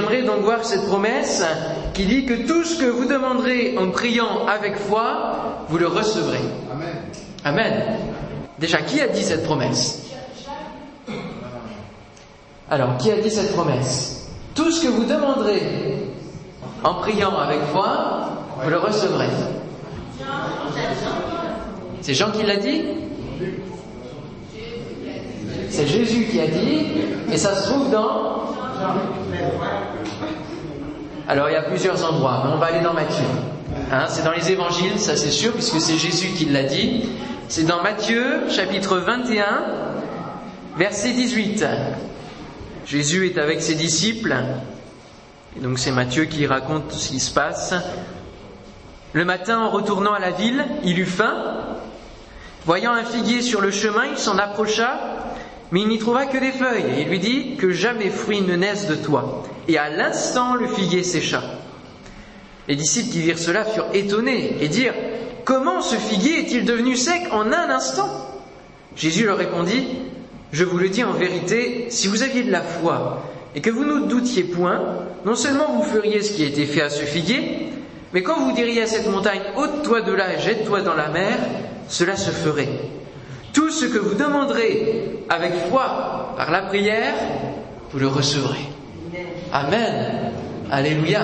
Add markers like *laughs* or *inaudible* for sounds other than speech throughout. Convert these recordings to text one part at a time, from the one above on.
j'aimerais donc voir cette promesse qui dit que tout ce que vous demanderez en priant avec foi, vous le recevrez. Amen. Amen. Déjà, qui a dit cette promesse? Alors, qui a dit cette promesse? Tout ce que vous demanderez en priant avec foi, vous le recevrez. C'est Jean qui l'a dit? C'est Jésus qui a dit, et ça se trouve dans... Alors il y a plusieurs endroits, mais on va aller dans Matthieu. Hein, c'est dans les évangiles, ça c'est sûr, puisque c'est Jésus qui l'a dit. C'est dans Matthieu, chapitre 21, verset 18. Jésus est avec ses disciples, et donc c'est Matthieu qui raconte ce qui se passe. Le matin, en retournant à la ville, il eut faim. Voyant un figuier sur le chemin, il s'en approcha, mais il n'y trouva que des feuilles, et il lui dit que jamais fruit ne naisse de toi. Et à l'instant, le figuier sécha. Les disciples qui virent cela furent étonnés et dirent Comment ce figuier est-il devenu sec en un instant? Jésus leur répondit Je vous le dis en vérité, si vous aviez de la foi et que vous ne doutiez point, non seulement vous feriez ce qui a été fait à ce figuier, mais quand vous diriez à cette montagne ôte-toi de là et jette-toi dans la mer, cela se ferait. Tout ce que vous demanderez avec foi par la prière, vous le recevrez. Amen. Alléluia.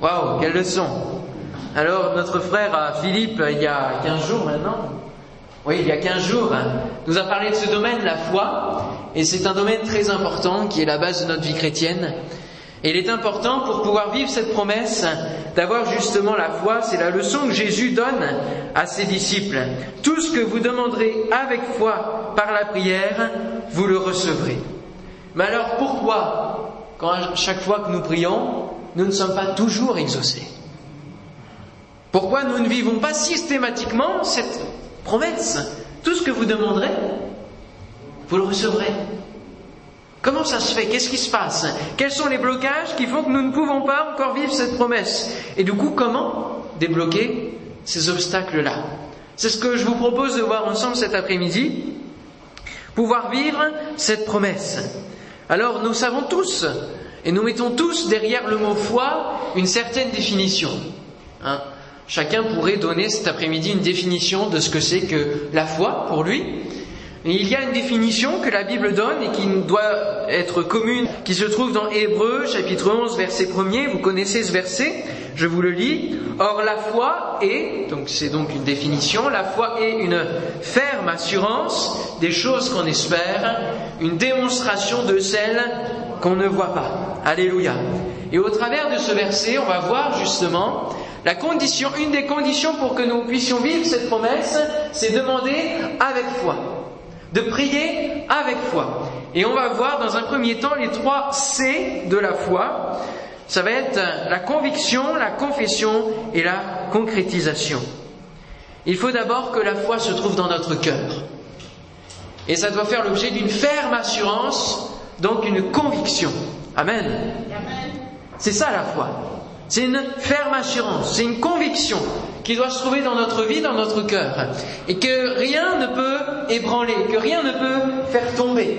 Waouh, quelle leçon. Alors, notre frère Philippe, il y a 15 jours maintenant, oui, il y a 15 jours, hein, nous a parlé de ce domaine, la foi, et c'est un domaine très important qui est la base de notre vie chrétienne. Et il est important pour pouvoir vivre cette promesse d'avoir justement la foi. C'est la leçon que Jésus donne à ses disciples. Tout ce que vous demanderez avec foi par la prière, vous le recevrez. Mais alors pourquoi, quand chaque fois que nous prions, nous ne sommes pas toujours exaucés? Pourquoi nous ne vivons pas systématiquement cette promesse? Tout ce que vous demanderez, vous le recevrez. Comment ça se fait? Qu'est-ce qui se passe? Quels sont les blocages qui font que nous ne pouvons pas encore vivre cette promesse? Et du coup, comment débloquer ces obstacles-là? C'est ce que je vous propose de voir ensemble cet après-midi. Pouvoir vivre cette promesse. Alors, nous savons tous, et nous mettons tous derrière le mot foi une certaine définition. Hein Chacun pourrait donner cet après-midi une définition de ce que c'est que la foi pour lui. Il y a une définition que la Bible donne et qui doit être commune, qui se trouve dans Hébreu chapitre 11 verset 1er. Vous connaissez ce verset, je vous le lis. Or la foi est, donc c'est donc une définition, la foi est une ferme assurance des choses qu'on espère, une démonstration de celles qu'on ne voit pas. Alléluia. Et au travers de ce verset, on va voir justement la condition, une des conditions pour que nous puissions vivre cette promesse, c'est demander avec foi de prier avec foi. Et on va voir dans un premier temps les trois C de la foi. Ça va être la conviction, la confession et la concrétisation. Il faut d'abord que la foi se trouve dans notre cœur. Et ça doit faire l'objet d'une ferme assurance, donc une conviction. Amen. C'est ça la foi. C'est une ferme assurance, c'est une conviction qui doit se trouver dans notre vie, dans notre cœur, et que rien ne peut ébranler, que rien ne peut faire tomber.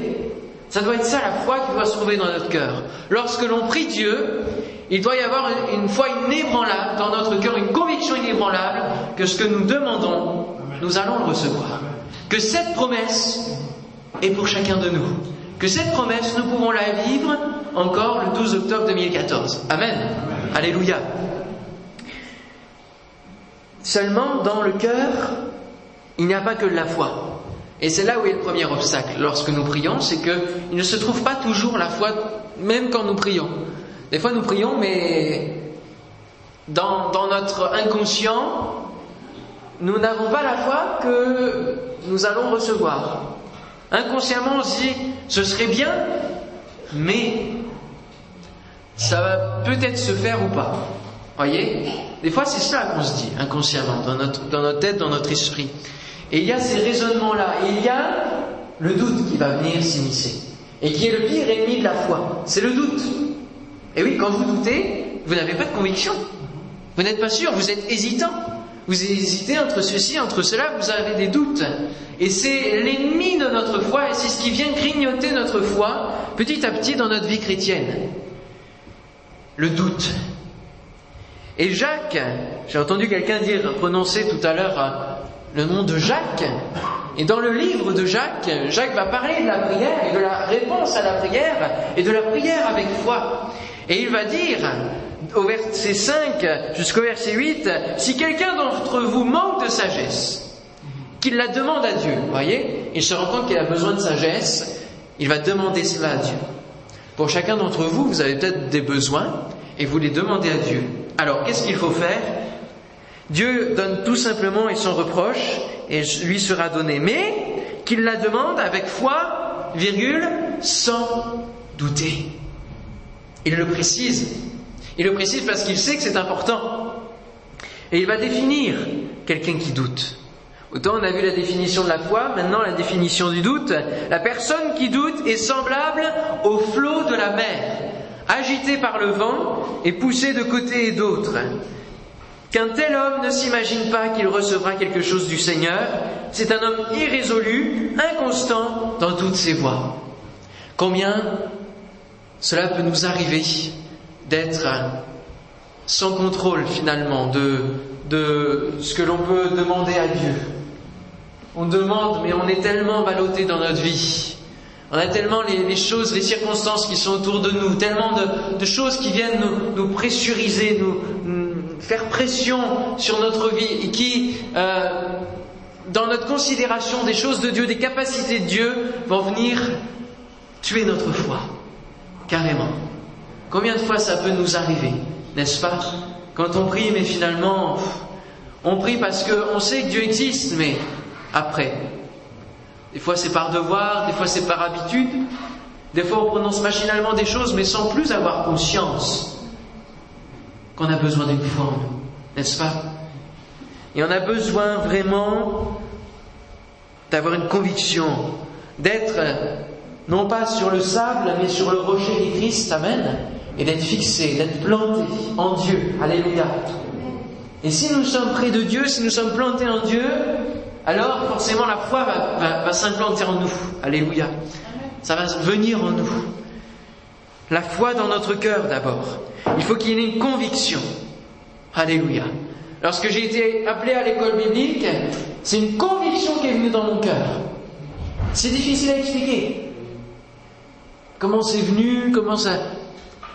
Ça doit être ça la foi qui doit se trouver dans notre cœur. Lorsque l'on prie Dieu, il doit y avoir une foi inébranlable dans notre cœur, une conviction inébranlable que ce que nous demandons, nous allons le recevoir. Que cette promesse est pour chacun de nous. Que cette promesse, nous pouvons la vivre encore le 12 octobre 2014. Amen. Alléluia. Seulement, dans le cœur, il n'y a pas que de la foi. Et c'est là où est le premier obstacle lorsque nous prions, c'est qu'il ne se trouve pas toujours la foi, même quand nous prions. Des fois, nous prions, mais dans, dans notre inconscient, nous n'avons pas la foi que nous allons recevoir. Inconsciemment, on se dit, ce serait bien, mais ça va peut-être se faire ou pas. Voyez? Des fois, c'est cela qu'on se dit inconsciemment, dans notre, dans notre tête, dans notre esprit. Et il y a ces raisonnements-là. Et il y a le doute qui va venir s'immiscer. Et qui est le pire ennemi de la foi. C'est le doute. Et oui, quand vous doutez, vous n'avez pas de conviction. Vous n'êtes pas sûr, vous êtes hésitant. Vous hésitez entre ceci, entre cela, vous avez des doutes. Et c'est l'ennemi de notre foi, et c'est ce qui vient grignoter notre foi petit à petit dans notre vie chrétienne. Le doute. Et Jacques, j'ai entendu quelqu'un dire, prononcer tout à l'heure euh, le nom de Jacques, et dans le livre de Jacques, Jacques va parler de la prière et de la réponse à la prière et de la prière avec foi. Et il va dire, au verset 5 jusqu'au verset 8, si quelqu'un d'entre vous manque de sagesse, qu'il la demande à Dieu, voyez, il se rend compte qu'il a besoin de sagesse, il va demander cela à Dieu. Pour chacun d'entre vous, vous avez peut-être des besoins et vous les demandez à Dieu. Alors, qu'est-ce qu'il faut faire? Dieu donne tout simplement et sans reproche et lui sera donné, mais qu'il la demande avec foi, virgule, sans douter. Il le précise. Il le précise parce qu'il sait que c'est important. Et il va définir quelqu'un qui doute. Autant on a vu la définition de la foi, maintenant la définition du doute. La personne qui doute est semblable au flot de la mer, agité par le vent et poussé de côté et d'autre. Qu'un tel homme ne s'imagine pas qu'il recevra quelque chose du Seigneur, c'est un homme irrésolu, inconstant dans toutes ses voies. Combien cela peut nous arriver d'être sans contrôle finalement de, de ce que l'on peut demander à Dieu? On demande, mais on est tellement ballotté dans notre vie. On a tellement les, choses, les circonstances qui sont autour de nous, tellement de, choses qui viennent nous, pressuriser, nous, faire pression sur notre vie et qui, euh, dans notre considération des choses de Dieu, des capacités de Dieu, vont venir tuer notre foi. Carrément. Combien de fois ça peut nous arriver, n'est-ce pas? Quand on prie, mais finalement, on prie parce qu'on sait que Dieu existe, mais après. Des fois c'est par devoir, des fois c'est par habitude, des fois on prononce machinalement des choses, mais sans plus avoir conscience qu'on a besoin d'une forme, n'est-ce pas? Et on a besoin vraiment d'avoir une conviction, d'être non pas sur le sable, mais sur le rocher du Christ, Amen, et d'être fixé, d'être planté en Dieu, Alléluia. Et si nous sommes près de Dieu, si nous sommes plantés en Dieu, alors forcément la foi va, s'implanter en nous. Alléluia. Ça va venir en nous. La foi dans notre cœur d'abord. Il faut qu'il y ait une conviction. Alléluia. Lorsque j'ai été appelé à l'école biblique, c'est une conviction qui est venue dans mon cœur. C'est difficile à expliquer. Comment c'est venu, comment ça...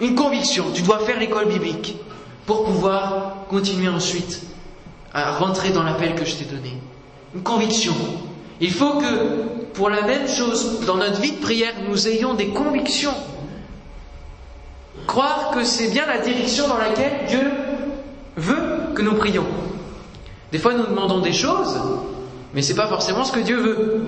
Une conviction, tu dois faire l'école biblique pour pouvoir continuer ensuite à rentrer dans l'appel que je t'ai donné. Une conviction. Il faut que pour la même chose, dans notre vie de prière, nous ayons des convictions. Croire que c'est bien la direction dans laquelle Dieu veut que nous prions. Des fois, nous demandons des choses, mais ce n'est pas forcément ce que Dieu veut.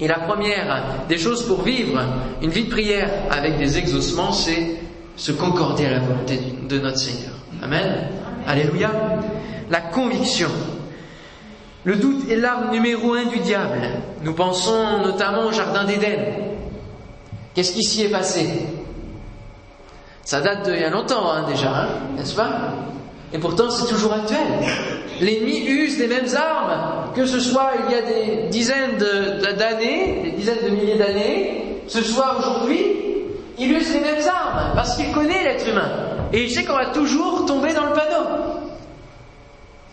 Et la première des choses pour vivre une vie de prière avec des exaucements, c'est se concorder à la volonté de notre Seigneur. Amen. Alléluia. La conviction. Le doute est l'arme numéro un du diable. Nous pensons notamment au Jardin d'Éden. Qu'est-ce qui s'y est passé? Ça date d'il y a longtemps hein, déjà, hein, n'est-ce pas? Et pourtant c'est toujours actuel. L'ennemi use des mêmes armes, que ce soit il y a des dizaines d'années, des dizaines de milliers d'années, ce soit aujourd'hui, il use les mêmes armes, parce qu'il connaît l'être humain. Et il sait qu'on va toujours tomber dans le panneau.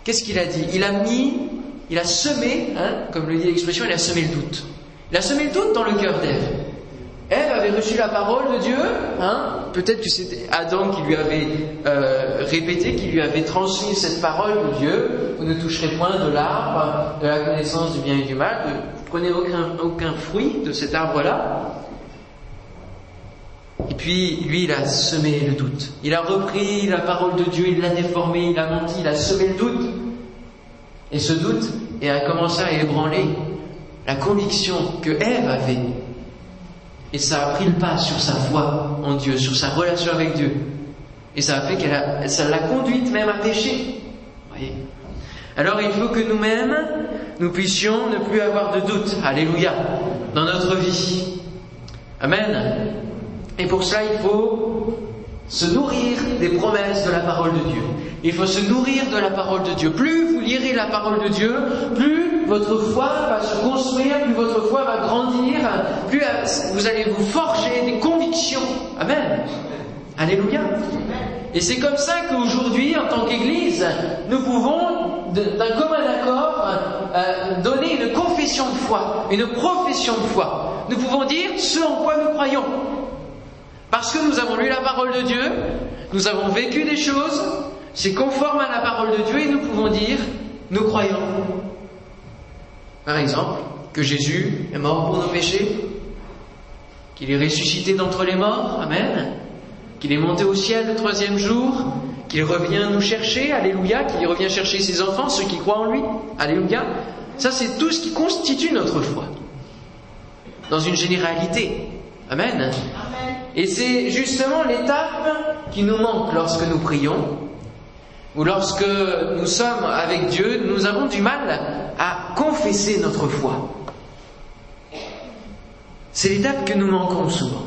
Qu'est-ce qu'il a dit? Il a mis, il a semé, hein, comme le dit l'expression, il a semé le doute. Il a semé le doute dans le cœur d'Ève. Ève avait reçu la parole de Dieu, hein peut-être que c'était Adam qui lui avait euh, répété, qui lui avait transmis cette parole de Dieu, vous ne toucherez point de l'arbre de la connaissance du bien et du mal, ne prenez aucun, fruit de cet arbre-là. Et puis, lui, il a semé le doute. Il a repris la parole de Dieu, il l'a déformé, il a menti, il a semé le doute. Et ce doute et a commencé à ébranler la conviction que Ève avait et ça a pris le pas sur sa foi en Dieu, sur sa relation avec Dieu. Et ça a fait qu'elle ça l'a conduite même à pécher. Voyez Alors il faut que nous-mêmes, nous puissions ne plus avoir de doute, alléluia, dans notre vie. Amen. Et pour cela, il faut se nourrir des promesses de la parole de Dieu. Il faut se nourrir de la parole de Dieu. Plus vous lirez la parole de Dieu, plus votre foi va se construire, plus votre foi va grandir, plus vous allez vous forger des convictions. Amen. Alléluia. Et c'est comme ça qu'aujourd'hui, en tant qu'Église, nous pouvons, d'un commun accord, euh, donner une confession de foi, une profession de foi. Nous pouvons dire ce en quoi nous croyons. Parce que nous avons lu la parole de Dieu, nous avons vécu des choses, c'est conforme à la parole de Dieu et nous pouvons dire nous croyons. Par exemple, que Jésus est mort pour nos péchés, qu'il est ressuscité d'entre les morts, Amen, qu'il est monté au ciel le troisième jour, qu'il revient nous chercher, Alléluia, qu'il revient chercher ses enfants, ceux qui croient en lui, Alléluia. Ça, c'est tout ce qui constitue notre foi. Dans une généralité. Amen. Et c'est justement l'étape qui nous manque lorsque nous prions, ou lorsque nous sommes avec Dieu, nous avons du mal à confesser notre foi. C'est l'étape que nous manquons souvent.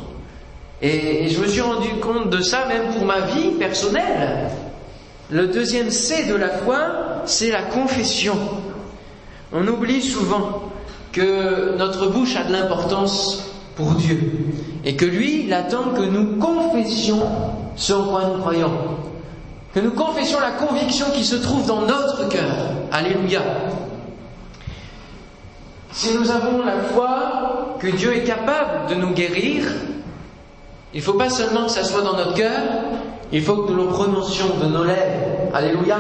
Et je me suis rendu compte de ça même pour ma vie personnelle. Le deuxième C de la foi, c'est la confession. On oublie souvent que notre bouche a de l'importance pour Dieu et que lui, il attend que nous confessions ce en quoi nous croyons. Que nous confessions la conviction qui se trouve dans notre cœur. Alléluia. Si nous avons la foi que Dieu est capable de nous guérir, il faut pas seulement que ça soit dans notre cœur, il faut que nous le prononcions de nos lèvres. Alléluia.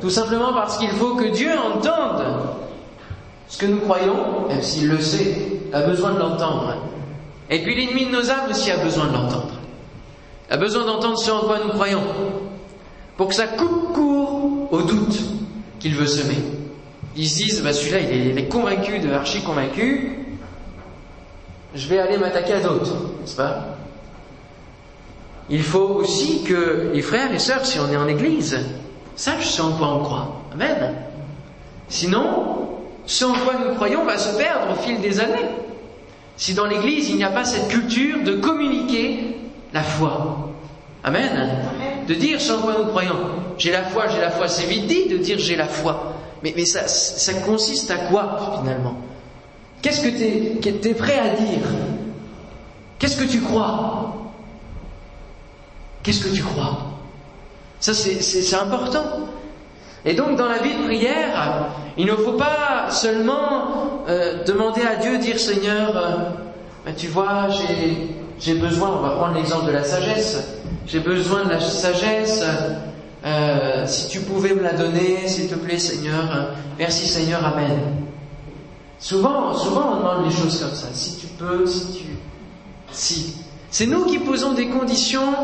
Tout simplement parce qu'il faut que Dieu entende ce que nous croyons, même s'il le sait, a besoin de l'entendre. Et puis l'ennemi de nos âmes aussi a besoin de l'entendre. A besoin d'entendre ce en quoi nous croyons. Pour que ça coupe court au doute qu'il veut semer. Ils se disent, bah celui-là il est, convaincu de archi convaincu, je vais aller m'attaquer à d'autres, n'est-ce pas? Il faut aussi que les frères et sœurs, si on est en église, sachent ce en quoi on croit. Amen. Sinon, ce en quoi nous croyons va se perdre au fil des années. Si dans l'église il n'y a pas cette culture de communiquer la foi. Amen. De dire ce en quoi nous croyons. J'ai la foi, j'ai la foi, c'est vite dit de dire j'ai la foi. Mais, mais ça, ça consiste à quoi finalement? Qu'est-ce que tu es, prêt à dire? Qu'est-ce que tu crois? Qu'est-ce que tu crois? Ça c'est important. Et donc dans la vie de prière, il ne faut pas seulement euh, demander à Dieu, dire Seigneur, euh, tu vois, j'ai besoin, on va prendre l'exemple de la sagesse, j'ai besoin de la sagesse, euh, si tu pouvais me la donner, s'il te plaît, Seigneur. Merci, Seigneur. Amen. Souvent, souvent, on demande les choses comme ça. Si tu peux, si tu, si. C'est nous qui posons des conditions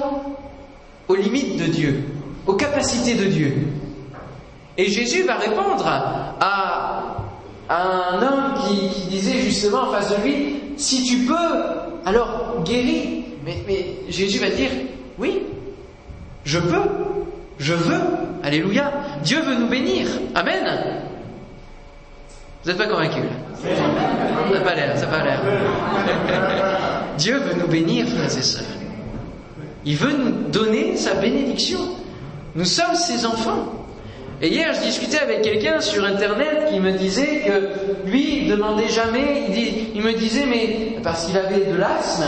aux limites de Dieu, aux capacités de Dieu. Et Jésus va répondre à, un homme qui, disait justement en face de lui, si tu peux, alors guéris. Mais, mais Jésus va dire, oui, je peux. Je veux. Alléluia. Dieu veut nous bénir. Amen. Vous n'êtes pas convaincus là? Ça n'a pas l'air, ça n'a pas l'air. *laughs* Dieu veut nous bénir, frères et sœurs. Il veut nous donner sa bénédiction. Nous sommes ses enfants. Et hier, je discutais avec quelqu'un sur Internet qui me disait que lui, il demandait jamais, il, me disait, mais parce qu'il avait de l'asthme,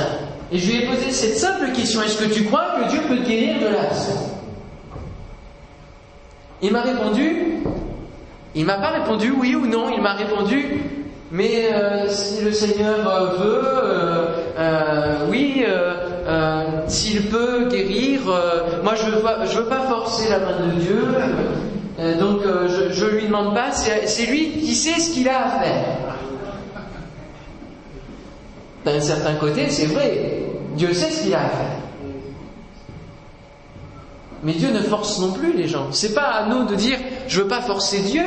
et je lui ai posé cette simple question, est-ce que tu crois que Dieu peut guérir de l'asthme? Il m'a répondu, il m'a pas répondu oui ou non, il m'a répondu, mais euh, si le Seigneur euh, veut, euh, oui, s'il peut guérir, moi je veux je veux pas forcer la main de Dieu, donc je, je lui demande pas, c'est lui qui sait ce qu'il a à faire. D'un certain côté, c'est vrai, Dieu sait ce qu'il a à faire. Mais Dieu ne force non plus les gens. C'est pas à nous de dire je veux pas forcer Dieu.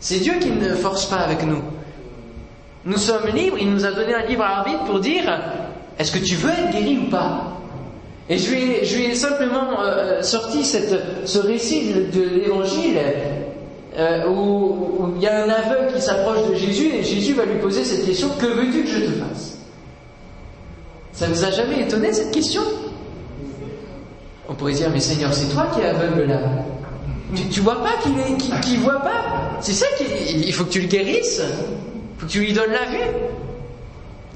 C'est Dieu qui ne force pas avec nous. Nous sommes libres, il nous a donné un libre arbitre pour dire est-ce que tu veux être guéri ou pas? Et je lui ai, simplement euh, sorti ce récit de, l'évangile euh, où, il y a un aveugle qui s'approche de Jésus et Jésus va lui poser cette question que veux-tu que je te fasse? Ça vous a jamais étonné cette question? On pourrait dire, mais Seigneur, c'est toi qui es aveugle là. Tu, tu vois pas qu'il est, voit pas? C'est ça qu'il il faut que tu le guérisses. Il faut que tu lui donnes la vue.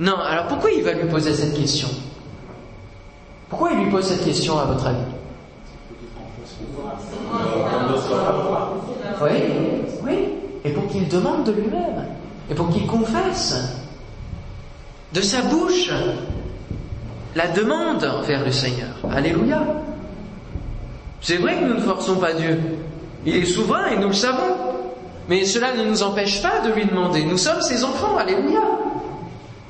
Non, alors pourquoi il va lui poser cette question? Pourquoi il lui pose cette question à votre avis? Oui, oui. Et pour qu'il demande de lui-même. Et pour qu'il confesse de sa bouche la demande envers le Seigneur. Alléluia. C'est vrai que nous ne forçons pas Dieu. Il est souverain et nous le savons. Mais cela ne nous empêche pas de lui demander. Nous sommes ses enfants. Alléluia.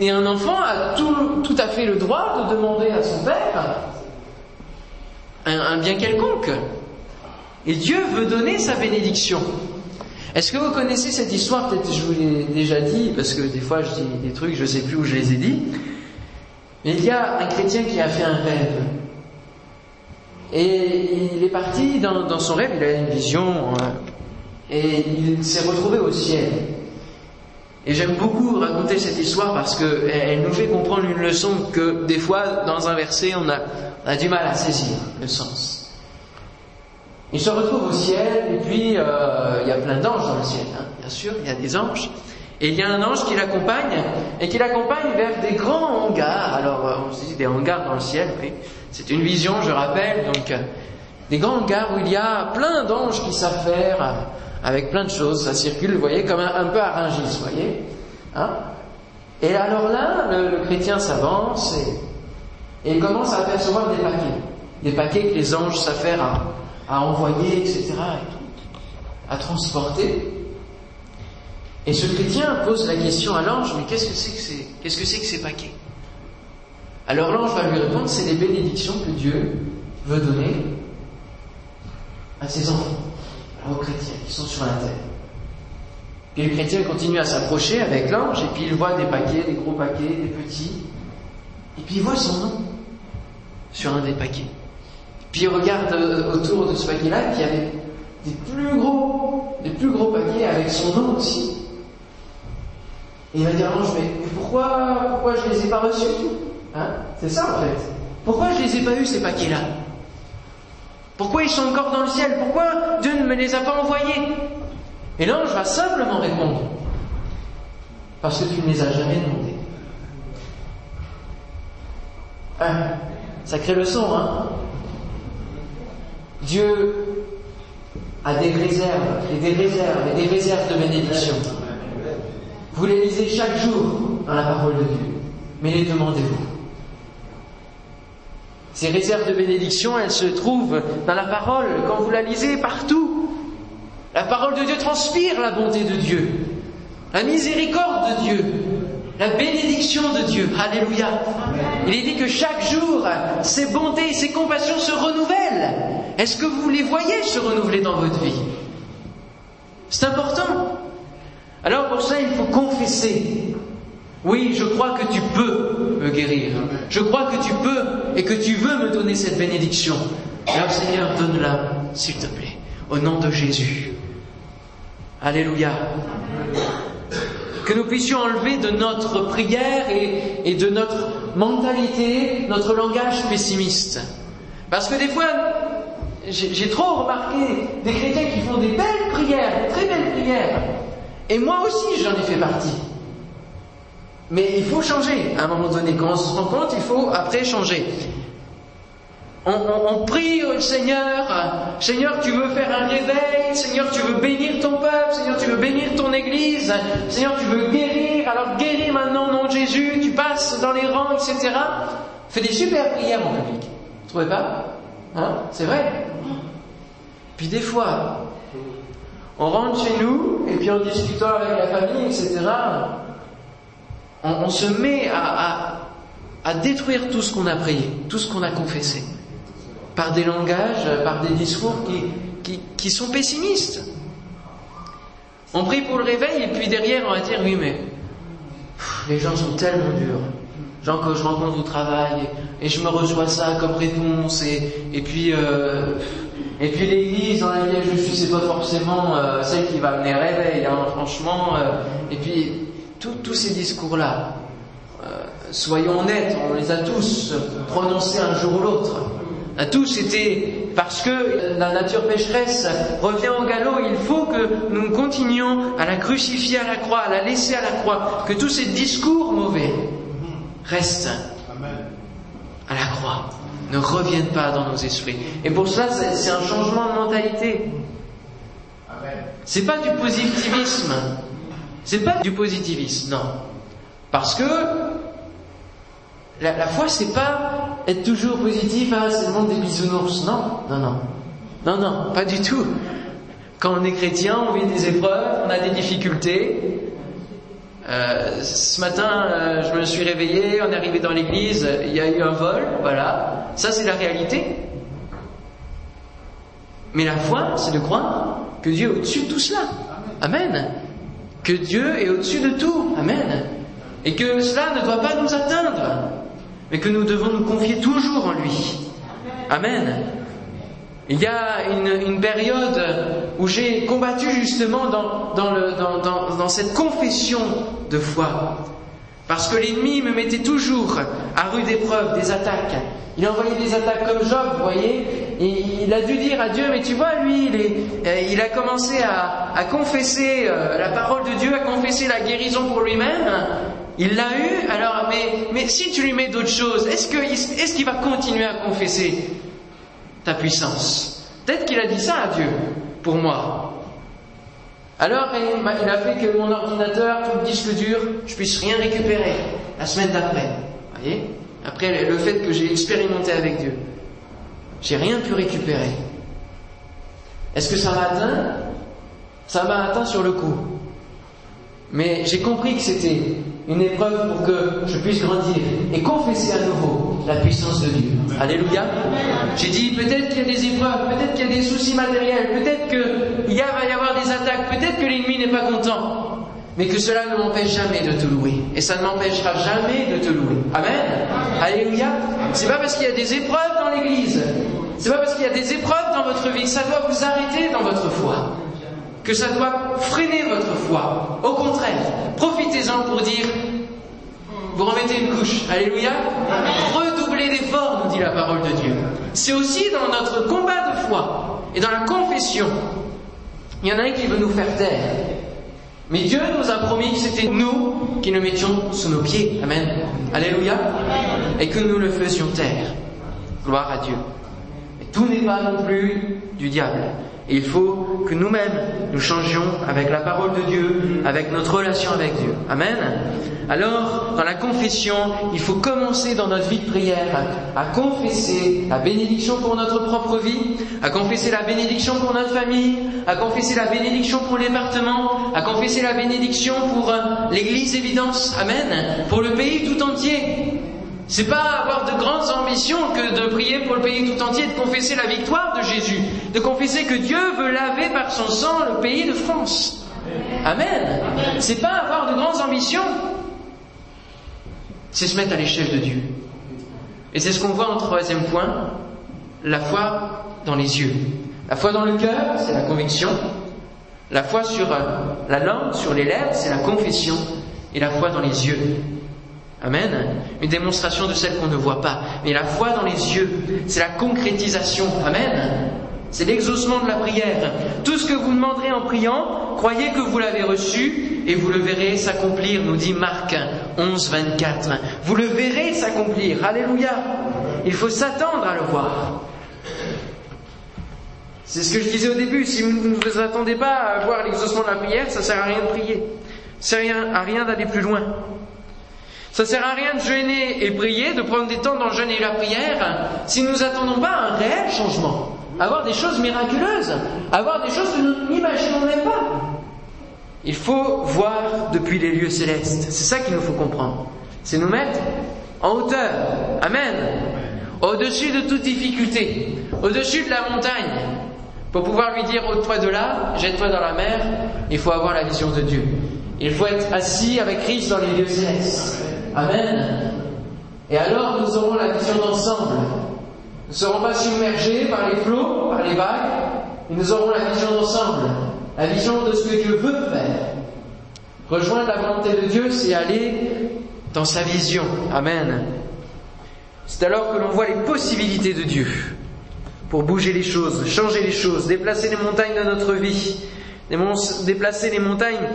Et un enfant a tout, à fait le droit de demander à son père un, bien quelconque. Et Dieu veut donner sa bénédiction. Est-ce que vous connaissez cette histoire? Peut-être je vous l'ai déjà dit, parce que des fois je dis des trucs, je ne sais plus où je les ai dit. Mais il y a un chrétien qui a fait un rêve. Et il est parti dans, dans son rêve, il a une vision, hein, et il s'est retrouvé au ciel. Et j'aime beaucoup raconter cette histoire parce qu'elle nous fait comprendre une leçon que des fois, dans un verset, on a, on a du mal à saisir le sens. Il se retrouve au ciel, et puis euh, il y a plein d'anges dans le ciel, hein, bien sûr, il y a des anges. Et il y a un ange qui l'accompagne, et qui l'accompagne vers des grands hangars. Alors, euh, on se dit des hangars dans le ciel, oui. C'est une vision, je rappelle, donc euh, des grands hangars où il y a plein d'anges qui savent faire, euh, avec plein de choses. Ça circule, vous voyez, comme un, peu Rungis, vous voyez. Hein et alors là, le, chrétien s'avance et, et, commence à apercevoir des paquets. Des paquets que les anges faire à, envoyer, etc., à transporter. Et ce chrétien pose la question à l'ange, mais qu'est-ce que c'est que ces, qu'est-ce que c'est que ces paquets? Alors l'ange va lui répondre, c'est les bénédictions que Dieu veut donner à ses enfants, aux chrétiens qui sont sur la terre. Puis le chrétien continue à s'approcher avec l'ange, et puis il voit des paquets, des gros paquets, des petits, et puis il voit son nom sur un des paquets. Puis il regarde autour de ce paquet-là, et puis y avait des plus gros, des plus gros paquets avec son nom aussi. Et il va dire à l'ange, mais pourquoi, pourquoi je les ai pas reçus hein? C'est ça en fait. Pourquoi je les ai pas eus ces paquets-là? Pourquoi ils sont encore dans le ciel? Pourquoi Dieu ne me les a pas envoyés? Et l'ange va simplement répondre, parce que tu ne les as jamais demandés. Hein? Sacrée leçon, hein? Dieu a des réserves, et des réserves, et des réserves de bénédiction. Vous les lisez chaque jour dans la parole de Dieu, mais les demandez-vous? Ces réserves de bénédiction, elles se trouvent dans la parole, quand vous la lisez partout. La parole de Dieu transpire la bonté de Dieu, la miséricorde de Dieu, la bénédiction de Dieu. Alléluia. Il est dit que chaque jour, ses bontés et ses compassions se renouvellent. Est-ce que vous les voyez se renouveler dans votre vie? C'est important. Alors pour ça, il faut confesser. Oui, je crois que tu peux me guérir. Je crois que tu peux et que tu veux me donner cette bénédiction. Alors Seigneur, donne-la, s'il te plaît, au nom de Jésus. Alléluia. Que nous puissions enlever de notre prière et, de notre mentalité notre langage pessimiste. Parce que des fois, j'ai trop remarqué des chrétiens qui font des belles prières, très belles prières. Et moi aussi, j'en ai fait partie. Mais il faut changer à un moment donné. Quand on se rend compte, il faut après changer. On, prie au Seigneur, Seigneur, tu veux faire un réveil, Seigneur, tu veux bénir ton peuple, Seigneur, tu veux bénir ton Église, Seigneur, tu veux guérir, alors guéris maintenant au nom de Jésus, tu passes dans les rangs, etc. Fais des super prières en public. Vous trouvez pas? Hein? C'est vrai Puis des fois, on rentre chez nous, et puis en discutant avec la famille, etc., on, se met à, détruire tout ce qu'on a prié, tout ce qu'on a confessé par des langages, par des discours qui, sont pessimistes. On prie pour le réveil et puis derrière on va dire oui mais les gens sont tellement durs. Gens que je rencontre au travail et, et je me reçois ça comme réponse et, et puis euh, et puis l'église dans laquelle je suis c'est pas forcément euh, celle qui va amener réveil hein, franchement euh, et puis tous ces discours là soyons honnêtes on les a tous prononcés un jour ou l'autre à tous, c'était parce que la nature pécheresse revient au galop, il faut que nous continuions à la crucifier à la croix, à la laisser à la croix, que tous ces discours mauvais restent. à la croix ne reviennent pas dans nos esprits. Et pour cela, c'est un changement de mentalité. C'est pas du positivisme. C'est pas du positivisme, non. Parce que la, foi, c'est pas être toujours positif, hein, c'est le monde des bisounours. Non, non, non. Non, non, pas du tout. Quand on est chrétien, on vit des épreuves, on a des difficultés. Euh, ce matin, euh, je me suis réveillé, on est arrivé dans l'église, il y a eu un vol, voilà. Ça, c'est la réalité. Mais la foi, c'est de croire que Dieu est au-dessus de tout cela. Amen. Que Dieu est au-dessus de tout. Amen. Et que cela ne doit pas nous atteindre, mais que nous devons nous confier toujours en lui. Amen. Il y a une, période où j'ai combattu justement dans, cette confession de foi. Parce que l'ennemi me mettait toujours à rude épreuve des attaques. Il envoyait des attaques comme Job, vous voyez, il a dû dire à Dieu, mais tu vois, lui, il, euh, a commencé à, confesser euh, la parole de Dieu, à confesser la guérison pour lui-même. Il l'a eu, alors, mais, si tu lui mets d'autres choses, est-ce qu'il va continuer à confesser ta puissance? Peut-être qu'il a dit ça à Dieu, pour moi. Alors il a fait que mon ordinateur, tout le disque dur, je puisse rien récupérer la semaine d'après. voyez? Après le fait que j'ai expérimenté avec Dieu. J'ai rien pu récupérer. Est-ce que ça m'a atteint? Ça m'a atteint sur le coup. Mais j'ai compris que c'était une épreuve pour que je puisse grandir et confesser à nouveau la puissance de Dieu. Alléluia. J'ai dit peut-être qu'il y a des épreuves, peut-être qu'il y a des soucis matériels, peut-être qu'il va y avoir des attaques, peut-être que l'ennemi n'est pas content, mais que cela ne m'empêche jamais de te louer. Et ça ne m'empêchera jamais de te louer. Amen. Alléluia. C'est pas parce qu'il y a des épreuves dans l'église, c'est pas parce qu'il y a des épreuves dans votre vie que ça doit vous arrêter dans votre foi que ça doit freiner votre foi. Au contraire, profitez-en pour dire, vous remettez une couche. Alléluia. Redoublez d'efforts, nous dit la parole de Dieu. C'est aussi dans notre combat de foi et dans la confession. Il y en a un qui veut nous faire taire. Mais Dieu nous a promis que c'était nous qui le mettions sous nos pieds. Amen. Alléluia. Et que nous le faisions taire. Gloire à Dieu. Tout n'est pas non plus du diable. Il faut que nous-mêmes nous changions avec la parole de Dieu, avec notre relation avec Dieu. Amen. Alors, dans la confession, il faut commencer dans notre vie de prière à, confesser la bénédiction pour notre propre vie, à confesser la bénédiction pour notre famille, à confesser la bénédiction pour à confesser la bénédiction pour euh, l'Église Évidence. Amen. Pour le pays tout entier. C'est pas avoir de grandes ambitions que de prier pour le pays tout entier, de confesser la victoire de Jésus, de confesser que Dieu veut laver par son sang le pays de France. Amen. C'est pas avoir de grandes ambitions, c'est se mettre à l'échelle de Dieu. Et c'est ce qu'on voit en troisième point, la foi dans les yeux. La foi dans le cœur, c'est la conviction. La foi sur euh, la langue, sur les lèvres, c'est la confession. Et la foi dans les yeux, Amen. Une démonstration de celle qu'on ne voit pas. Mais la foi dans les yeux, c'est la concrétisation. Amen. C'est l'exaucement de la prière. Tout ce que vous demanderez en priant, croyez que vous l'avez reçu et vous le verrez s'accomplir, nous dit Marc 11, 24. Vous le verrez s'accomplir. Alléluia. Il faut s'attendre à le voir. C'est ce que je disais au début. Si vous ne vous attendez pas à voir l'exaucement de la prière, ça ne sert à rien de prier. Ça ne sert à rien d'aller plus loin. Ça sert à rien de jeûner et prier, de prendre des temps dans le jeûne et la prière, si nous n'attendons pas un réel changement, avoir des choses miraculeuses, avoir des choses que nous n'imaginons même pas. Il faut voir depuis les lieux célestes. C'est ça qu'il nous faut comprendre. C'est nous mettre en hauteur. Amen. Au-dessus de toute difficulté. Au-dessus de la montagne. Pour pouvoir lui dire ôte-toi de là, jette-toi dans la mer, il faut avoir la vision de Dieu. Il faut être assis avec Christ dans les lieux célestes. Amen. Et alors nous aurons la vision d'ensemble. Nous ne serons pas submergés par les flots, par les vagues, mais nous aurons la vision d'ensemble, la vision de ce que Dieu veut faire. Rejoindre la volonté de Dieu, c'est aller dans sa vision. Amen. C'est alors que l'on voit les possibilités de Dieu pour bouger les choses, changer les choses, déplacer les montagnes de notre vie, déplacer les montagnes,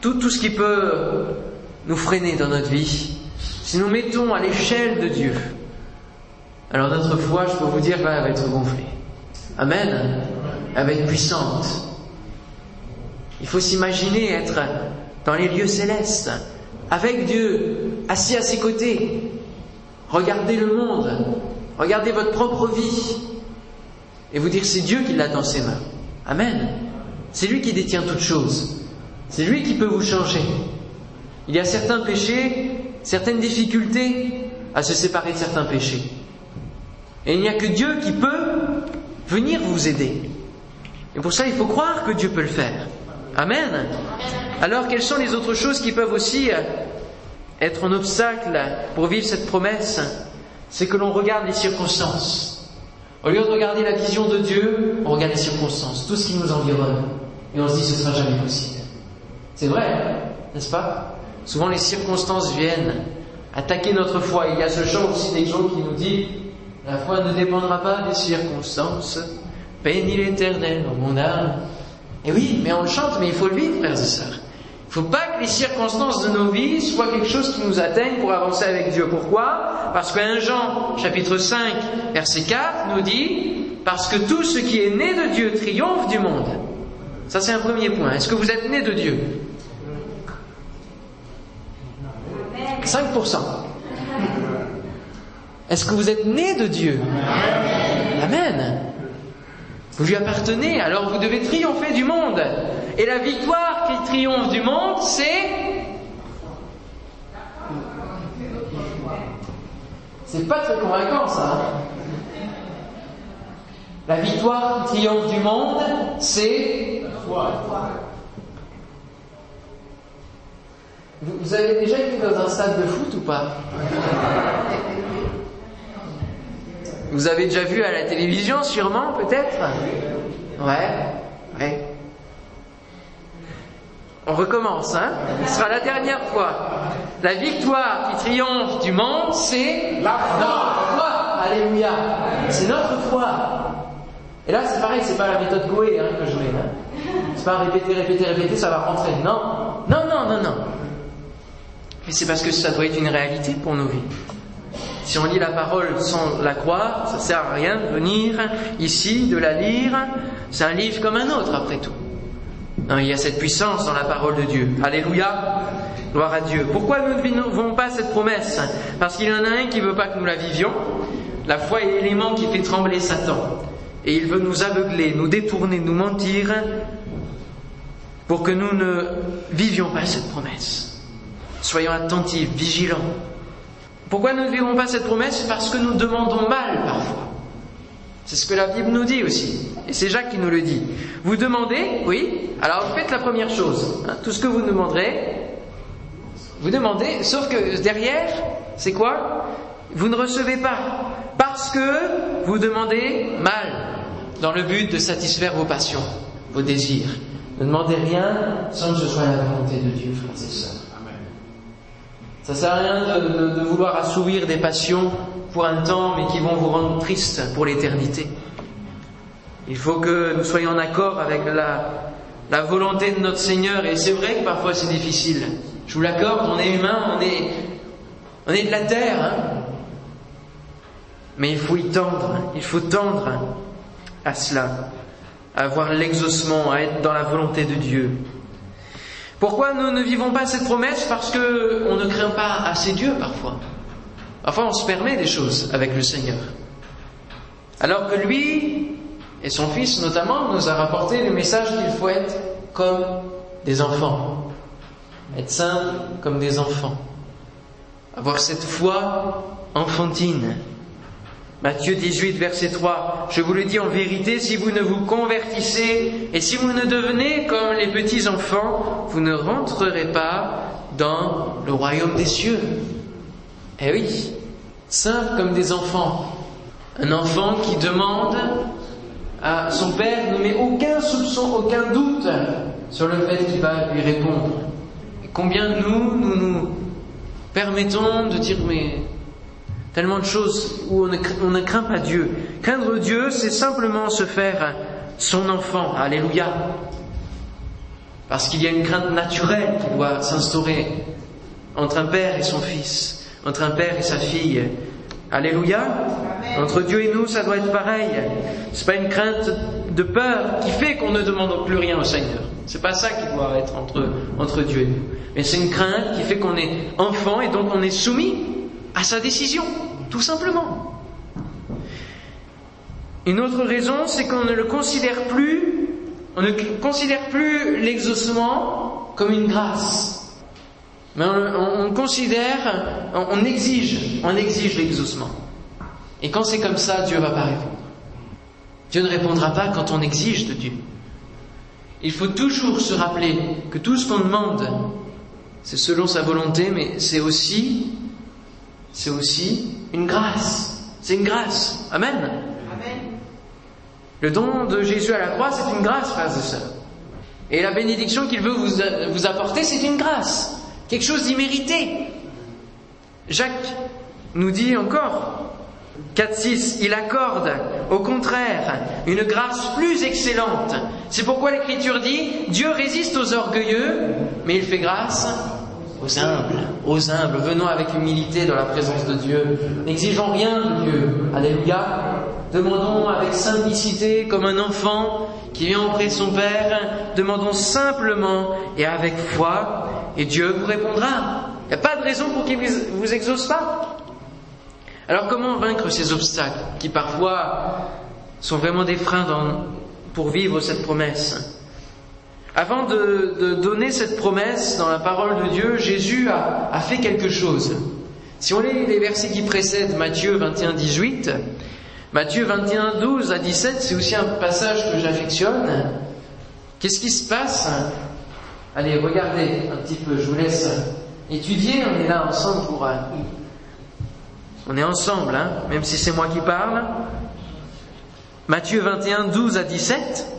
tout, tout ce qui peut nous freiner dans notre vie, si nous mettons à l'échelle de Dieu alors notre foi, je peux vous dire, va être gonflée. Amen. Elle va être puissante. Il faut s'imaginer être dans les lieux célestes, avec Dieu, assis à ses côtés. Regardez le monde, regardez votre propre vie, et vous dire c'est Dieu qui l'a dans ses mains. Amen. C'est lui qui détient toutes choses. C'est lui qui peut vous changer. Il y a certains péchés, certaines difficultés à se séparer de certains péchés. Et il n'y a que Dieu qui peut venir vous aider. Et pour ça, il faut croire que Dieu peut le faire. Amen. Alors, quelles sont les autres choses qui peuvent aussi être un obstacle pour vivre cette promesse? C'est que l'on regarde les circonstances. Au lieu de regarder la vision de Dieu, on regarde les circonstances, tout ce qui nous environne. Et on se dit, ce sera jamais possible. C'est vrai, n'est-ce pas? Souvent, les circonstances viennent attaquer notre foi. Il y a ce chant aussi des gens qui nous dit La foi ne dépendra pas des circonstances. Bénis l'éternel mon âme. Et oui, mais on le chante, mais il faut le vivre, frères et sœurs. Il ne faut pas que les circonstances de nos vies soient quelque chose qui nous atteigne pour avancer avec Dieu. Pourquoi? Parce que Jean, chapitre 5, verset 4, nous dit Parce que tout ce qui est né de Dieu triomphe du monde. Ça, c'est un premier point. Est-ce que vous êtes né de Dieu? 5%. Est-ce que vous êtes né de Dieu? Amen. Vous lui appartenez, alors vous devez triompher du monde. Et la victoire qui triomphe du monde, c'est... C'est pas très convaincant ça. Hein. la victoire qui triomphe du monde, c'est... Vous avez déjà été dans un stade de foot ou pas? Vous avez déjà vu à la télévision, sûrement, peut-être? Ouais, ouais. On recommence, hein? Ce sera la dernière fois. La victoire qui triomphe du monde, c'est la foi. Alléluia. C'est notre foi. Et là, c'est pareil, c'est pas la méthode Goé hein, que je mets. Hein. C'est pas répéter, répéter, répéter, ça va rentrer. Non, non, non, non, non. Mais c'est parce que ça doit être une réalité pour nos vies. Si on lit la parole sans la croire, ça sert à rien de venir ici, de la lire. C'est un livre comme un autre, après tout. il y a cette puissance dans la parole de Dieu. Alléluia. Gloire à Dieu. Pourquoi nous ne vivons pas cette promesse? Parce qu'il y en a un qui ne veut pas que nous la vivions. La foi est l'élément qui fait trembler Satan. Et il veut nous aveugler, nous détourner, nous mentir pour que nous ne vivions pas cette promesse. Soyons attentifs, vigilants. Pourquoi nous ne vivons pas cette promesse? Parce que nous demandons mal parfois. C'est ce que la Bible nous dit aussi. Et c'est Jacques qui nous le dit. Vous demandez, oui, alors faites la première chose. Hein, tout ce que vous demanderez, vous demandez, sauf que derrière, c'est quoi? Vous ne recevez pas. Parce que vous demandez mal, dans le but de satisfaire vos passions, vos désirs. Ne demandez rien sans que ce soit la volonté de Dieu, frères et sœurs. Ça sert à rien de, vouloir assouvir des passions pour un temps, mais qui vont vous rendre triste pour l'éternité. Il faut que nous soyons en accord avec la, volonté de notre Seigneur, et c'est vrai que parfois c'est difficile. Je vous l'accorde, on est humain, on est, on est de la terre, hein. mais il faut y tendre, il faut tendre à cela, à avoir l'exaucement, à être dans la volonté de Dieu. Pourquoi nous ne vivons pas cette promesse Parce que on ne craint pas assez Dieu parfois. Parfois on se permet des choses avec le Seigneur. Alors que lui et son fils notamment nous a rapporté le message qu'il faut être comme des enfants. Être simple comme des enfants. Avoir cette foi enfantine Matthieu 18, verset 3. Je vous le dis en vérité, si vous ne vous convertissez et si vous ne devenez comme les petits enfants, vous ne rentrerez pas dans le royaume des cieux. Eh oui, simple comme des enfants. Un enfant qui demande à son père ne met aucun soupçon, aucun doute sur le fait qu'il va lui répondre. Combien nous, nous nous permettons de dire mais Tellement de choses où on ne, craint pas Dieu. Craindre Dieu, c'est simplement se faire son enfant. Alléluia. Parce qu'il y a une crainte naturelle qui doit s'instaurer entre un père et son fils, entre un père et sa fille. Alléluia. Entre Dieu et nous, ça doit être pareil. C'est pas une crainte de peur qui fait qu'on ne demande plus rien au Seigneur. C'est pas ça qui doit être entre, entre Dieu et nous. Mais c'est une crainte qui fait qu'on est enfant et donc on est soumis à sa décision, tout simplement. Une autre raison, c'est qu'on ne le considère plus, on ne considère plus l'exaucement comme une grâce. Mais on, considère, on, exige, on exige l'exaucement. Et quand c'est comme ça, Dieu va pas répondre. Dieu ne répondra pas quand on exige de Dieu. Il faut toujours se rappeler que tout ce qu'on demande, c'est selon sa volonté, mais c'est aussi, c'est aussi une grâce. C'est une grâce. Amen. Amen. Le don de Jésus à la croix, c'est une grâce, frères et sœurs. Et la bénédiction qu'il veut vous, vous apporter, c'est une grâce quelque chose d'immérité. Jacques nous dit encore, 4.6, il accorde au contraire une grâce plus excellente. C'est pourquoi l'Écriture dit, Dieu résiste aux orgueilleux, mais il fait grâce aux humbles, aux humbles. Venons avec humilité dans la présence de Dieu. N'exigeons rien de Dieu. Alléluia. Demandons avec simplicité, comme un enfant qui vient auprès de son Père, demandons simplement et avec foi et Dieu vous répondra. Il n'y a pas de raison pour qu'il ne vous exauce pas. Alors comment vaincre ces obstacles qui parfois sont vraiment des freins pour vivre cette promesse? Avant de, donner cette promesse dans la parole de Dieu, Jésus a, a fait quelque chose. Si on lit les versets qui précèdent Matthieu 21, 18, Matthieu 21, 12 à 17, c'est aussi un passage que j'affectionne. Qu'est-ce qui se passe? Allez, regardez un petit peu, je vous laisse étudier, on est là ensemble pour... Euh, on est ensemble, hein, même si c'est moi qui parle. Matthieu 21, 12 à 17,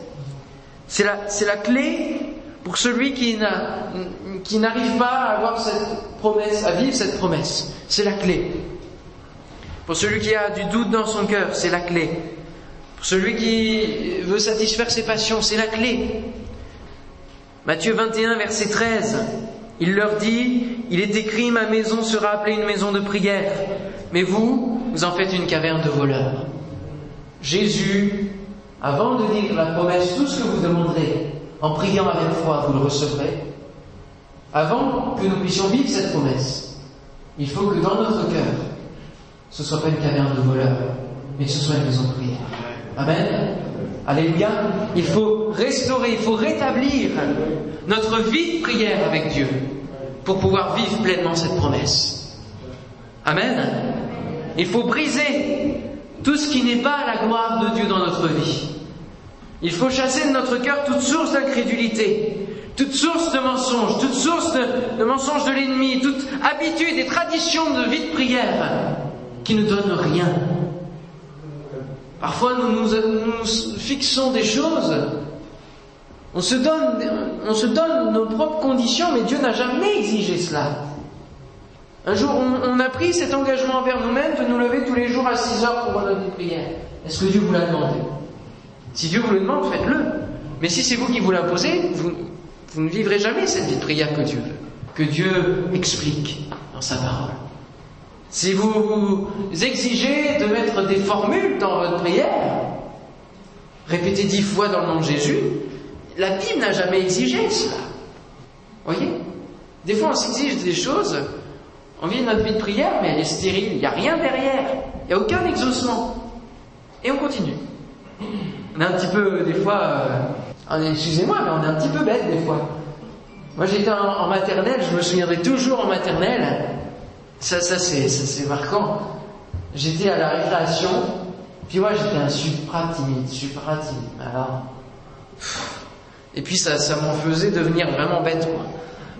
c'est la, clé pour celui qui n'arrive pas à avoir cette promesse, à vivre cette promesse. C'est la clé. Pour celui qui a du doute dans son cœur, c'est la clé. Pour celui qui veut satisfaire ses passions, c'est la clé. Matthieu 21, verset 13, il leur dit, il est écrit, ma maison sera appelée une maison de prière, mais vous, vous en faites une caverne de voleurs. Jésus, avant de dire la promesse, tout ce que vous demanderez, en priant avec foi, vous le recevrez, avant que nous puissions vivre cette promesse, il faut que dans notre cœur, ce soit pas une caverne de voleurs, mais ce soit une maison de prière. Amen. Alléluia. Il faut restaurer, il faut rétablir notre vie de prière avec Dieu pour pouvoir vivre pleinement cette promesse. Amen. Il faut briser tout ce qui n'est pas la gloire de Dieu dans notre vie. Il faut chasser de notre cœur toute source d'incrédulité, toute source de mensonge, toute source de, de mensonge de l'ennemi, toute habitude et tradition de vie de prière qui ne donne rien Parfois, nous, nous, fixons des choses. On se donne nos propres conditions, mais Dieu n'a jamais exigé cela. Un jour, on, a pris cet engagement envers nous-mêmes de nous lever tous les jours à 6 heures pour notre prière. Est-ce que Dieu vous l'a demandé? Si Dieu vous le demande, faites-le. Mais si c'est vous qui vous l'imposez, vous, vous ne vivrez jamais cette vie de prière que Dieu que Dieu explique dans sa parole. Si vous exigez de mettre des formules dans votre prière, répétez dix fois dans le nom de Jésus, la Bible n'a jamais exigé cela. Voyez? Des fois, on s'exige des choses, on vit notre vie de prière, mais elle est stérile, il n'y a rien derrière, il n'y a aucun exaucement. Et on continue. On est un petit peu, des fois, euh, excusez-moi, mais on est un petit peu bête des fois. Moi j'étais en maternelle, je me souviendrai toujours en maternelle, ça, ça c'est marquant. J'étais à la récréation, puis moi j'étais un supra timide, supra timide. Alors, et puis ça, ça m'en faisait devenir vraiment bête, quoi.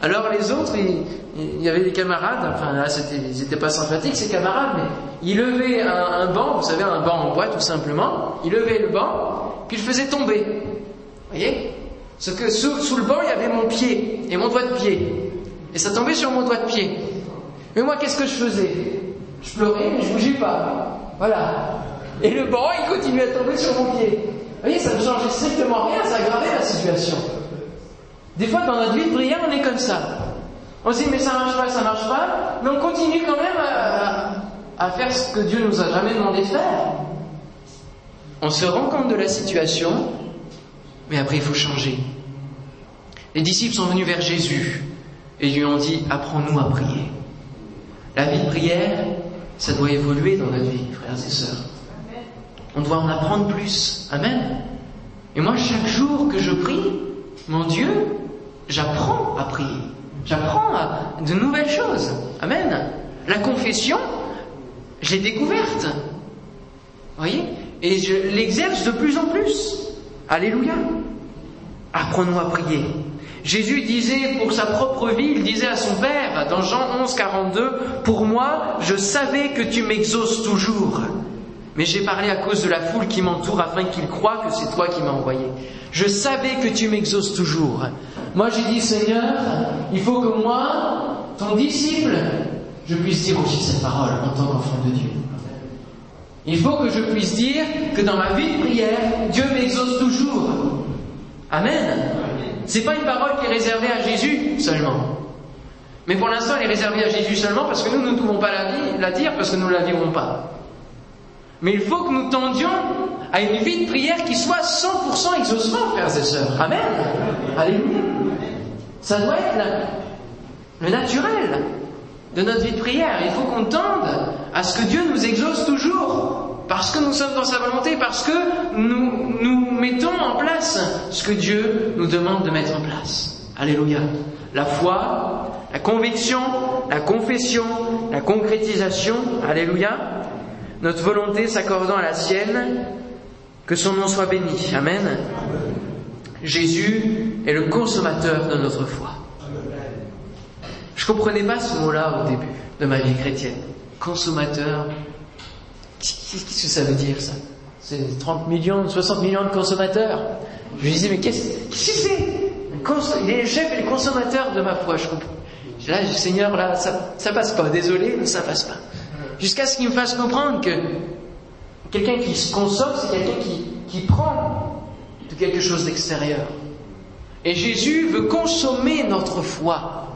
Alors les autres, il, y avait des camarades, enfin là ils n'étaient pas sympathiques ces camarades, mais ils levaient un, banc, vous savez un banc en bois tout simplement, ils levaient le banc, puis ils le faisaient tomber. Vous voyez? Sauf que sous, sous le banc il y avait mon pied et mon doigt de pied, et ça tombait sur mon doigt de pied. Mais moi, qu'est-ce que je faisais? Je pleurais, mais je bougeais pas. Voilà. Et le banc, il continuait à tomber sur mon pied. Vous voyez, ça ne changeait strictement rien, ça aggravait la situation. Des fois, dans notre vie de prière, on est comme ça. On se dit, mais ça marche pas, ça marche pas, mais on continue quand même à, à faire ce que Dieu nous a jamais demandé de faire. On se rend compte de la situation, mais après il faut changer. Les disciples sont venus vers Jésus et lui ont dit Apprends-nous à prier. La vie de prière, ça doit évoluer dans notre vie, frères et sœurs. On doit en apprendre plus. Amen. Et moi, chaque jour que je prie, mon Dieu, j'apprends à prier. J'apprends de nouvelles choses. Amen. La confession, je l'ai découverte. Voyez? Et je l'exerce de plus en plus. Alléluia. Apprenons à prier. Jésus disait pour sa propre vie, il disait à son Père dans Jean 11, 42, Pour moi, je savais que tu m'exauces toujours. Mais j'ai parlé à cause de la foule qui m'entoure afin qu'ils croient que c'est toi qui m'as envoyé. Je savais que tu m'exauces toujours. Moi j'ai dit Seigneur, il faut que moi, ton disciple, je puisse dire aussi cette parole en tant qu'enfant de Dieu. Il faut que je puisse dire que dans ma vie de prière, Dieu m'exauce toujours. Amen. C'est pas une parole qui est réservée à Jésus seulement. Mais pour l'instant, elle est réservée à Jésus seulement parce que nous, ne pouvons pas la, dire parce que nous ne la vivrons pas. Mais il faut que nous tendions à une vie de prière qui soit 100% exaucement, frères et sœurs. Amen. Alléluia. Ça doit être le naturel de notre vie de prière. Il faut qu'on tende à ce que Dieu nous exauce toujours. Parce que nous sommes dans sa volonté, parce que nous, nous mettons en place ce que Dieu nous demande de mettre en place. Alléluia. La foi, la conviction, la confession, la concrétisation. Alléluia. Notre volonté s'accordant à la sienne, que son nom soit béni. Amen. Jésus est le consommateur de notre foi. Je ne comprenais pas ce mot-là au début de ma vie chrétienne. Consommateur. Qu'est-ce que ça veut dire ça? C'est 30 millions, 60 millions de consommateurs? Je me disais, mais qu'est-ce que c'est? Il est le chef et le consommateur de ma foi, je comprends. Là, Seigneur, là, ça, ça passe pas. Désolé, mais ça passe pas. Jusqu'à ce qu'il me fasse comprendre que quelqu'un qui se consomme, c'est quelqu'un qui prend de quelque chose d'extérieur. Et Jésus veut consommer notre foi.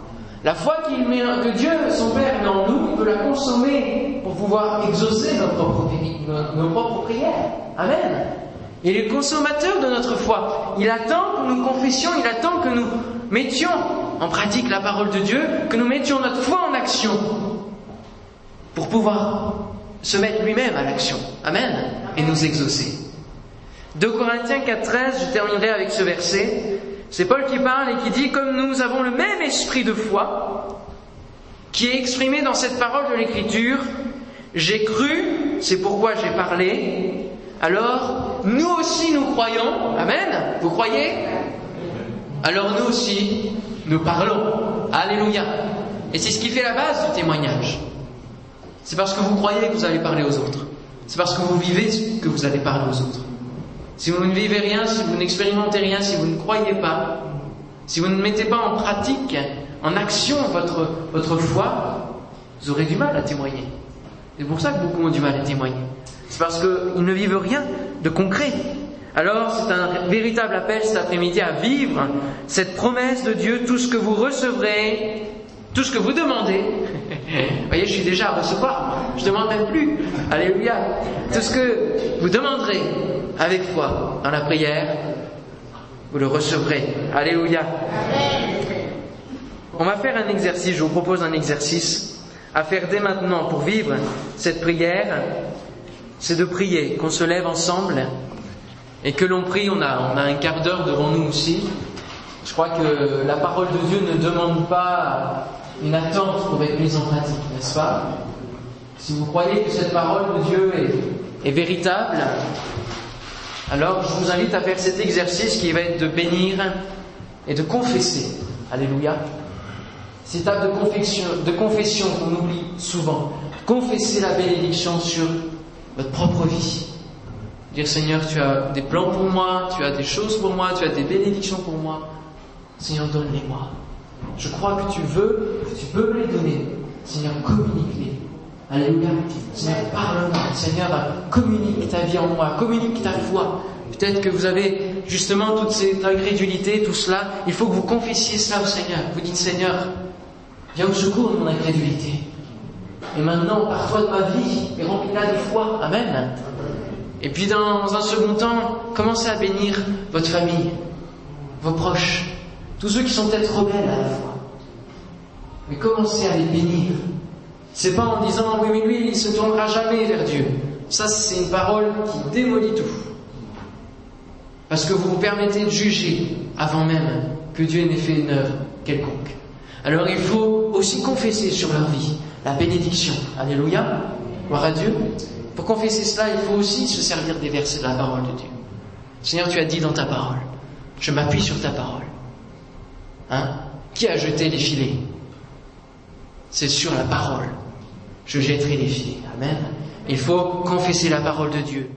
La foi qu'il met, que Dieu, son Père, met en nous, il peut la consommer pour pouvoir exaucer nos propres, nos propres prières. Amen. Il est consommateur de notre foi. Il attend que nous confessions, il attend que nous mettions en pratique la parole de Dieu, que nous mettions notre foi en action pour pouvoir se mettre lui-même à l'action. Amen. Et nous exaucer. 2 Corinthiens 4.13, je terminerai avec ce verset. C'est Paul qui parle et qui dit, comme nous avons le même esprit de foi, qui est exprimé dans cette parole de l'Écriture, j'ai cru, c'est pourquoi j'ai parlé, alors nous aussi nous croyons, Amen, vous croyez? Alors nous aussi nous parlons, Alléluia. Et c'est ce qui fait la base du témoignage. C'est parce que vous croyez que vous allez parler aux autres. C'est parce que vous vivez que vous allez parler aux autres. Si vous ne vivez rien, si vous n'expérimentez rien, si vous ne croyez pas, si vous ne mettez pas en pratique, en action votre, votre foi, vous aurez du mal à témoigner. C'est pour ça que beaucoup ont du mal à témoigner. C'est parce qu'ils ne vivent rien de concret. Alors c'est un véritable appel cet après-midi à vivre cette promesse de Dieu, tout ce que vous recevrez, tout ce que vous demandez. vous voyez, je suis déjà à recevoir, je ne demande même plus. Alléluia. Tout ce que vous demanderez, avec foi dans la prière, vous le recevrez. Alléluia. On va faire un exercice, je vous propose un exercice à faire dès maintenant pour vivre cette prière, c'est de prier, qu'on se lève ensemble et que l'on prie, on a, on a un quart d'heure devant nous aussi. Je crois que la parole de Dieu ne demande pas une attente pour être mise en pratique, n'est-ce pas? Si vous croyez que cette parole de Dieu est, est véritable, alors je vous invite à faire cet exercice qui va être de bénir et de confesser. Alléluia. Cette étape de confession, de confession qu'on oublie souvent. Confesser la bénédiction sur votre propre vie. Dire Seigneur, tu as des plans pour moi, tu as des choses pour moi, tu as des bénédictions pour moi. Seigneur, donne-les-moi. Je crois que tu veux, que tu peux me les donner. Seigneur, communique-les. Alléluia. Seigneur, parle-moi. Seigneur, communique ta vie en moi, communique ta foi. Peut-être que vous avez justement toute cette incrédulité, tout cela. Il faut que vous confessiez cela au Seigneur. Vous dites, Seigneur, viens au secours de mon incrédulité. et maintenant, pars-toi de ma vie et remplis-la de foi. Amen. Et puis dans un second temps, commencez à bénir votre famille, vos proches, tous ceux qui sont peut-être rebelles à la foi. Mais commencez à les bénir. C'est pas en disant oui mais lui il se tournera jamais vers Dieu. Ça c'est une parole qui démolit tout. Parce que vous vous permettez de juger avant même que Dieu n'ait fait une œuvre quelconque. Alors il faut aussi confesser sur leur vie la bénédiction. Alléluia. Gloire à Dieu. Pour confesser cela, il faut aussi se servir des versets de la parole de Dieu. Seigneur, tu as dit dans ta parole, je m'appuie sur ta parole. Hein? Qui a jeté les filets? C'est sur la parole. Je jetterai les filets. Amen. Il faut confesser la parole de Dieu.